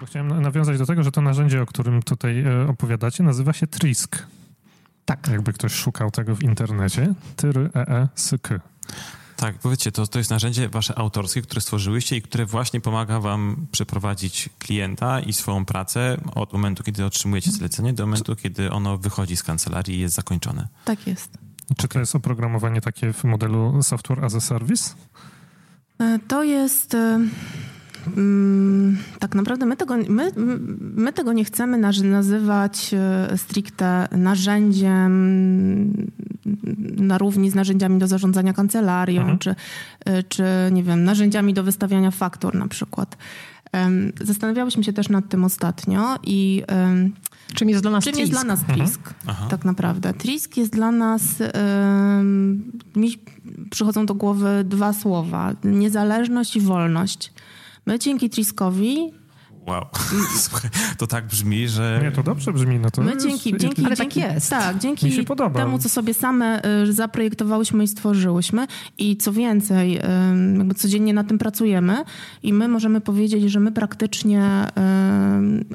Bo chciałem nawiązać do tego, że to narzędzie, o którym tutaj e, opowiadacie, nazywa się Trisk. Tak. Jakby ktoś szukał tego w internecie. Tyry e e s k. Tak, powiedzcie, to, to jest narzędzie wasze autorskie, które stworzyłyście i które właśnie pomaga wam przeprowadzić klienta i swoją pracę od momentu, kiedy otrzymujecie zlecenie, do momentu, kiedy ono wychodzi z kancelarii i jest zakończone. Tak jest. Czy to jest oprogramowanie takie w modelu software as a service? E, To jest. Mm, tak naprawdę my tego, my, my tego nie chcemy nazywać e, stricte narzędziem na równi z narzędziami do zarządzania kancelarią, Mhm. czy, e, czy nie wiem, narzędziami do wystawiania faktur na przykład. Zastanawiałyśmy się też nad tym ostatnio i Czym jest dla nas Czym Trisk? jest dla nas Trisk, Aha. tak naprawdę? Trisk jest dla nas, mi przychodzą do głowy dwa słowa, niezależność i wolność. My dzięki Triskowi, Wow. Słuchaj, to tak brzmi, że... Nie, to dobrze brzmi. No to my jest- dzięki, dzięki, Ale tak dzięki, jest. Tak, Mi dzięki się podoba. temu, co sobie same y, zaprojektowałyśmy i stworzyłyśmy i co więcej, jakby codziennie na tym pracujemy i my możemy powiedzieć, że my praktycznie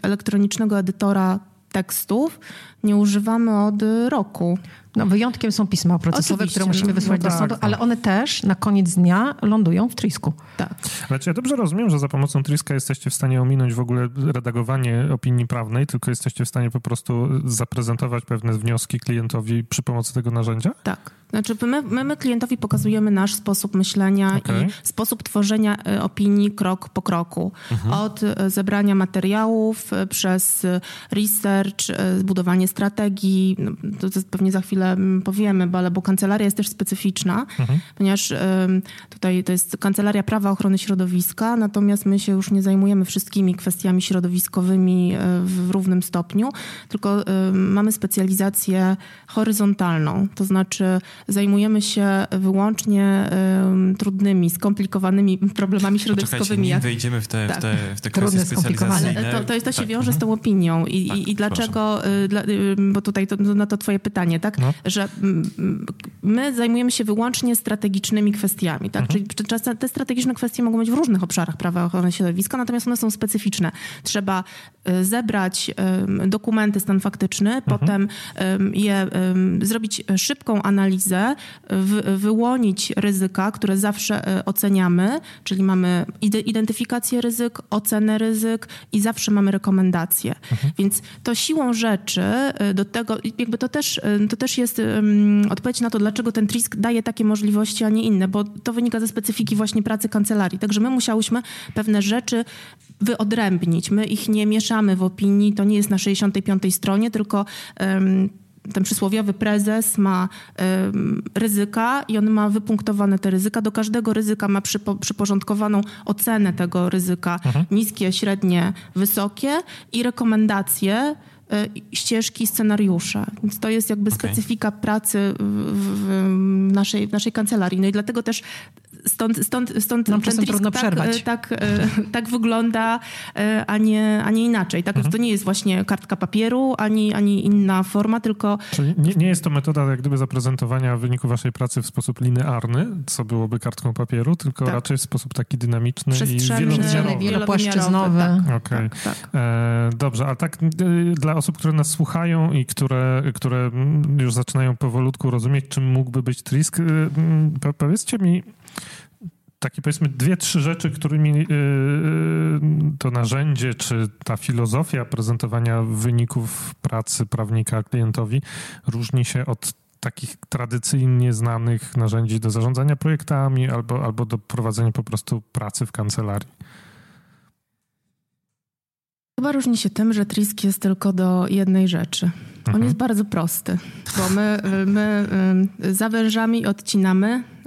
elektronicznego edytora tekstów nie używamy od roku. No, wyjątkiem są pisma procesowe, Oczywiście, które musimy wysłać no do tak, sądu, no. ale one też na koniec dnia lądują w Trisku. Tak. Ale czy ja dobrze rozumiem, że za pomocą Triska jesteście w stanie ominąć w ogóle redagowanie opinii prawnej, tylko jesteście w stanie po prostu zaprezentować pewne wnioski klientowi przy pomocy tego narzędzia? Tak. Znaczy my, my, my klientowi pokazujemy nasz sposób myślenia Okej. i sposób tworzenia e, opinii krok po kroku. Od e, zebrania materiałów e, przez research, e, zbudowanie strategii. No, to, to pewnie za chwilę mm, powiemy, bo, ale bo kancelaria jest też specyficzna, ponieważ em, tutaj to jest Kancelaria Prawa Ochrony Środowiska, natomiast my się już nie zajmujemy wszystkimi kwestiami środowiskowymi e, w, w równym stopniu, tylko mamy specjalizację horyzontalną, to znaczy zajmujemy się wyłącznie trudnymi, skomplikowanymi problemami Poczekajcie, środowiskowymi. nim jak- wejdziemy w te, Tak. w te, w te Trudne, kwestie specjalizacyjne. ale to, to, to się Tak. wiąże z tą opinią. I, Tak, i, i dlaczego, y, dla, y, bo tutaj to, na to twoje pytanie, tak? No. Że my zajmujemy się wyłącznie strategicznymi kwestiami, tak? Czyli czasem te strategiczne kwestie mogą być w różnych obszarach prawa ochrony środowiska, natomiast one są specyficzne. Trzeba y, zebrać ym, dokumenty, stan faktyczny, potem ym, je zrobić szybką analizę, wy, wyłonić ryzyka, które zawsze y, oceniamy, czyli mamy ide- identyfikację ryzyk, ocenę ryzyk i zawsze mamy rekomendacje. Więc to siłą rzeczy y, do tego, jakby to też, y, to też jest ym, odpowiedź na to, dlaczego ten TRISK daje takie możliwości, a nie inne, bo to wynika ze specyfiki właśnie pracy kancelarii. Także my musiałyśmy pewne rzeczy wyodrębnić. My ich nie mieszamy w opinii, to nie jest na 65 stronie, tylko ym, ten przysłowiowy prezes ma ryzyka i on ma wypunktowane te ryzyka. Do każdego ryzyka ma przypo, przyporządkowaną ocenę tego ryzyka. Niskie, średnie, wysokie i rekomendacje ścieżki, scenariusze. Więc to jest jakby Okej. specyfika pracy w, w, naszej, w naszej kancelarii. No i dlatego też stąd, stąd, stąd Nam ten trudno tak, przerwać. y, tak, y, tak wygląda, y, a nie, a nie inaczej. Tak? To nie jest właśnie kartka papieru, ani, ani inna forma, tylko Czyli nie, nie jest to metoda jak gdyby zaprezentowania wyniku waszej pracy w sposób linearny, co byłoby kartką papieru, tylko Tak. raczej w sposób taki dynamiczny i wielowymiarowy. Wielopłaszczyznowy. Tak, Okej. tak, tak. E, dobrze, a tak y, dla osób, które nas słuchają i które, które już zaczynają powolutku rozumieć, czym mógłby być Trisk, po, powiedzcie mi takie powiedzmy dwie, trzy rzeczy, którymi y, to narzędzie, czy ta filozofia prezentowania wyników pracy prawnika klientowi różni się od takich tradycyjnie znanych narzędzi do zarządzania projektami albo, albo do prowadzenia po prostu pracy w kancelarii. Chyba różni się tym, że Trisk jest tylko do jednej rzeczy. On Mhm. jest bardzo prosty, bo my, y, my y, zawężamy i odcinamy,